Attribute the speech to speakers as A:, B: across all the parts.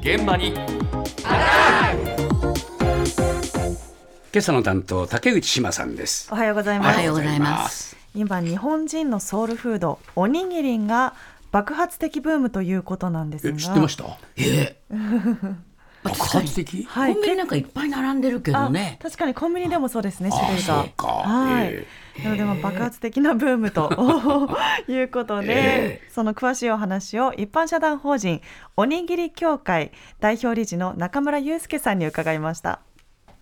A: 現場に。今朝の担当竹内志麻さんです。
B: おはようございます。
C: おはようございます。
B: 今日本人のソウルフードおにぎりが爆発的ブームということなんですが。
A: え知ってました？
C: え
A: 爆発的？
B: はい。
C: コンビニなんかいっぱい並んでるけどね。
B: あ確かにコンビニでもそうですね種類が。
A: あそうか。
B: はい、
A: え
B: なのでまあ爆発的なブームということで、
A: え
B: その詳しいお話を一般社団法人おにぎり協会代表理事の中村祐介さんに伺いました。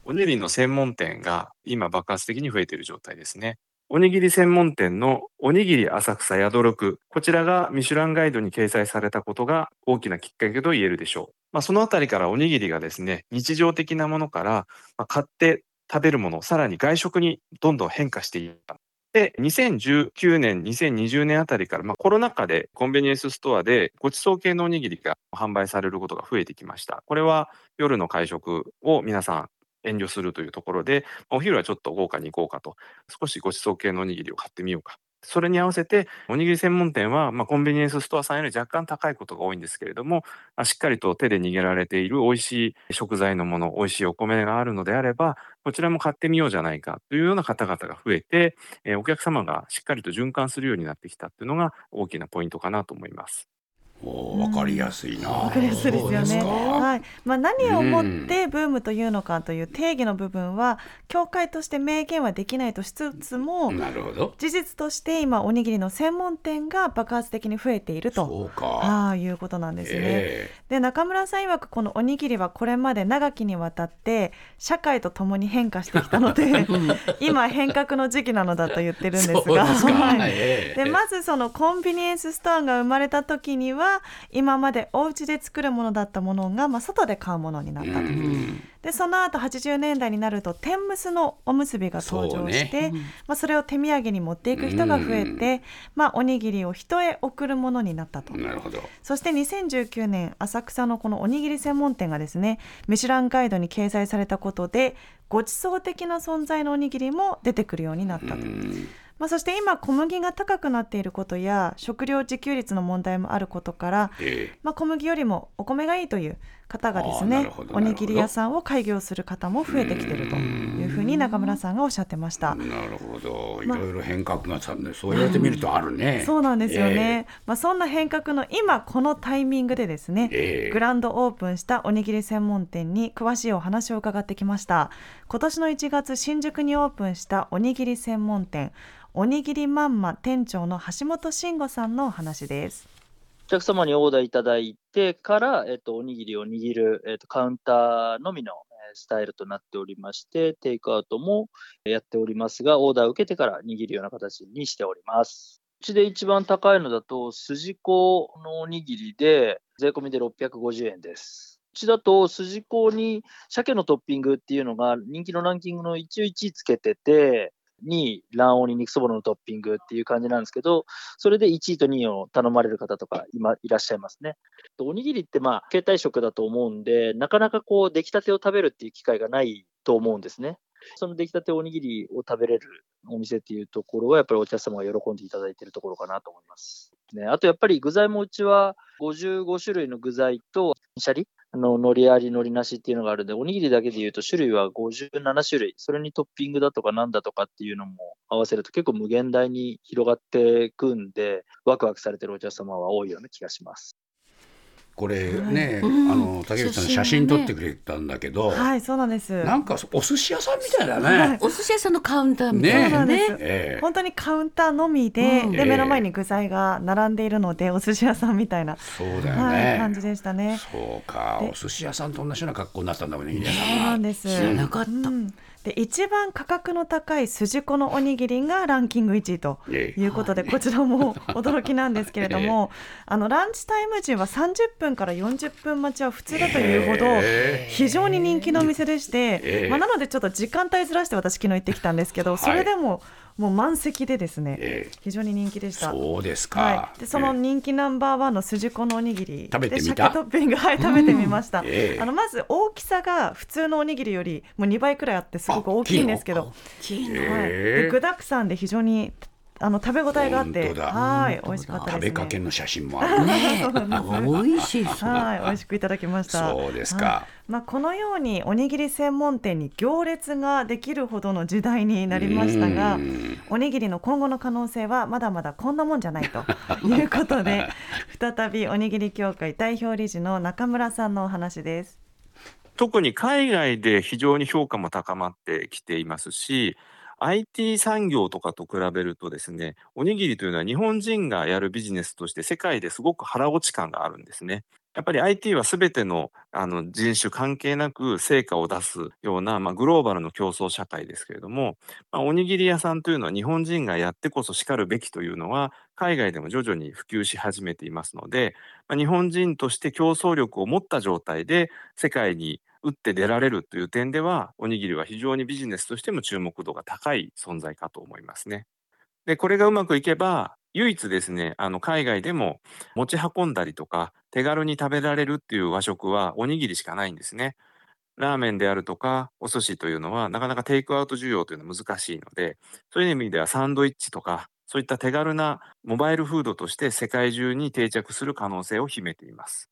D: おにぎりの専門店が今爆発的に増えている状態ですね。おにぎり専門店のおにぎり浅草宿六、こちらがミシュランガイドに掲載されたことが大きなきっかけと言えるでしょう。まあ、そのあたりからおにぎりがですね、日常的なものから、ま、買って食べるもの、さらに外食にどんどん変化していった。で、2019年、2020年あたりから、まあ、コロナ禍でコンビニエンスストアでごちそう系のおにぎりが販売されることが増えてきました。これは夜の会食を皆さん遠慮するというところで、お昼はちょっと豪華に行こうかと、少しごちそう系のおにぎりを買ってみようか。それに合わせて、おにぎり専門店は、まあ、コンビニエンスストアさんより若干高いことが多いんですけれども、まあしっかりと手で握られている美味しい食材のもの、美味しいお米があるのであれば、こちらも買ってみようじゃないかというような方々が増えて、えーお客様がしっかりと循環するようになってきたっていうのが大きなポイントかなと思います。
A: おわかりやすいな。
B: わかりやすいですよね。はい。まあ何をもってブームというのかという定義の部分は、協会として明言はできないとしつつも、
A: なるほど。
B: 事実として今おにぎりの専門店が爆発的に増えていると。
A: そうか。
B: ああいうことなんですね。
A: え
B: で中村さん曰くこのおにぎりはこれまで長きにわたって社会とともに変化してきたので 今変革の時期なのだと言ってるんですが。はい。
A: ええ。
B: でまずそのコンビニエンスストアが生まれた時には今までお家で作るものだったものが、まあ、外で買うものになったと。
A: うん
B: でその後80年代になると天むすのおむすびが登場して
A: そう
B: そ,、まあ、それを手土産に持っていく人が増えて、まあ、おにぎりを人へ送るものになったと。
A: なるほど
B: そして2019年浅草のこのおにぎり専門店がですねミシュランガイドに掲載されたことでごちそう的な存在のおにぎりも出てくるようになったと。
A: うん
B: まあ、そして今小麦が高くなっていることや食料自給率の問題もあることから、
A: ええ。
B: まあ、小麦よりもお米がいいという方がですねおにぎり屋さんを開業する方も増えてきているというふうに中村さんがおっしゃってました。
A: なるほど。い
B: ま
A: ろいろ変革がさねそう言われてみるとあるね。
B: そうなんですよね、まあ、そんな変革の今このタイミングでですね、
A: ええ。
B: グランドオープンしたおにぎり専門店に詳しいお話を伺ってきました。今年の1月新宿にオープンしたおにぎり専門店おにぎりまんま店長の橋本慎吾さんのお話です
E: お客様にオーダーいただいてから、えっと、おにぎりを握る、えっと、カウンターのみのスタイルとなっておりまして、テイクアウトもやっておりますが、オーダーを受けてから握るような形にしております。うちで一番高いのだと、筋子のおにぎりで、税込みで650円です。うちだと、筋子に鮭のトッピングっていうのが人気のランキングの一応1位つけてて、2、卵黄に肉そぼろのトッピングっていう感じなんですけど、それで1位と2位を頼まれる方とか今いらっしゃいますね。おにぎりってまあ携帯食だと思うんで、なかなかこう出来たてを食べるっていう機会がないと思うんですね。その出来たておにぎりを食べれるお店っていうところは、やっぱりお客様が喜んでいただいているところかなと思います。ね、あとやっぱり具材もうちは55種類の具材と、シャリあの、海苔あり、海苔なしっていうのがあるんで、おにぎりだけで言うと種類は57種類。それにトッピングだとかなんだとかっていうのも合わせると結構無限大に広がっていくんで、ワクワクされてるお客様は多いような気がします。
A: これね、
C: うん。
A: あの竹内さん写
C: 写真
A: 撮ってくれたんだけど、
B: はいそうなんです。
A: なんかお寿司屋さんみたいだ
B: はい。
A: ね。
C: お寿司屋さんのカウンターみたい
A: ね
C: な。ね。
B: そうなんです。
A: ええ。
B: 本当にカウンターのみで,、
C: うん。
B: で目の前に具材が並んでいるのでお寿司屋さんみたいな、
A: そうだよ
B: はい、
A: ね。
B: 感じでしたね。
A: そうか、
B: で。
A: お寿司屋さんと同じような格好になったんだもんね、皆
B: そう。なんです。
C: 知らなかった。
B: うんで一番価格の高い筋子のおにぎりがランキング1位と
A: ええ
B: いうことで、こちらも驚きなんですけれども、あのランチタイム時は30分から40分待ちは普通だというほど
A: え。
B: 非常に人気のお店でして、
A: ええ。
B: まあ、なのでちょっと時間帯ずらして私昨日行ってきたんですけど、
A: はい。
B: それでももう満席でですね、
A: ええ。
B: 非常に人気でした。
A: そうですか。
B: はい、でその
A: え
B: 人気ナンバーワンの筋子のおにぎり
A: 食べてみた？
B: で鮭トッピング。はい食べてみました、
A: ええ。
B: あのまず大きさが普通のおにぎりよりもう2倍くらいあってすごく大きいんですけど、はい、
A: え
B: で具沢山で非常にあの食べ応えがあって。はい美味しかったですね。
A: 食べかけの写真もある。
C: ね。美味しい。
B: はい美味しくいただきました。
A: そうですか。
B: はい。まあ、このようにおにぎり専門店に行列ができるほどの時代になりましたが
A: うん。
B: おにぎりの今後の可能性はまだまだこんなもんじゃないと。いうことで再びおにぎり協会代表理事の中村さんのお話です。
D: 特に海外で非常に評価も高まってきていますし、IT 産業とかと比べるとですね、おにぎりというのは日本人がやるビジネスとして世界ですごく腹落ち感があるんですね。やっぱり IT は全てのあの人種関係なく成果を出すような、まあ、グローバルの競争社会ですけれども、まあ、おにぎり屋さんというのは日本人がやってこそしかるべきというのは海外でも徐々に普及し始めていますので、まあ、日本人として競争力を持った状態で世界に打って出られるという点ではおにぎりは非常にビジネスとしても注目度が高い存在かと思いますね。でこれがうまくいけば唯一ですねあの海外でも持ち運んだりとか手軽に食べられるっていう和食はおにぎりしかないんですね。ラーメンであるとかお寿司というのはなかなかテイクアウト需要というのは難しいのでそういう意味ではサンドイッチとかそういった手軽なモバイルフードとして世界中に定着する可能性を秘めています。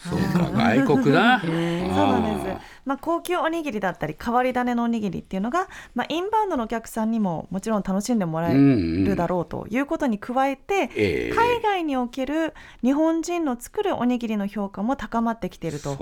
A: そうか外国だ。
B: そうなんです。まあ、高級おにぎりだったり変わり種のおにぎりっていうのが、まあ、インバウンドのお客さんにももちろん楽しんでもらえるだろうということに加えて、
A: ええ
B: 海外における日本人の作るおにぎりの評価も高まってきていると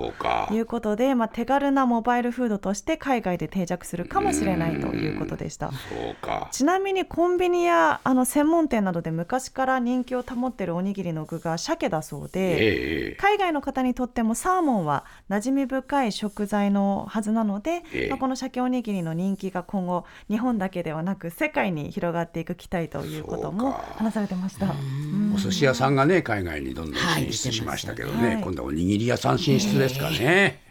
B: い。うことで、まあ、手軽なモバイルフードとして海外で定着するかもしれないということでした。
A: そうか。
B: ちなみにコンビニやあの専門店などで昔から人気を保っているおにぎりの具が鮭だそうで、
A: ええ
B: 海外の方にとってもサーモンは馴染み深い食材のはずなので、
A: ええ。
B: まあ、この鮭おにぎりの人気が今後日本だけではなく世界に広がっていく期待ということも話されてました。うん。
A: お寿司屋さんがね海外にどんどん
C: はい
A: 進出しましたけどね、
B: してますね
A: 今度はおにぎり屋さん進出ですかね。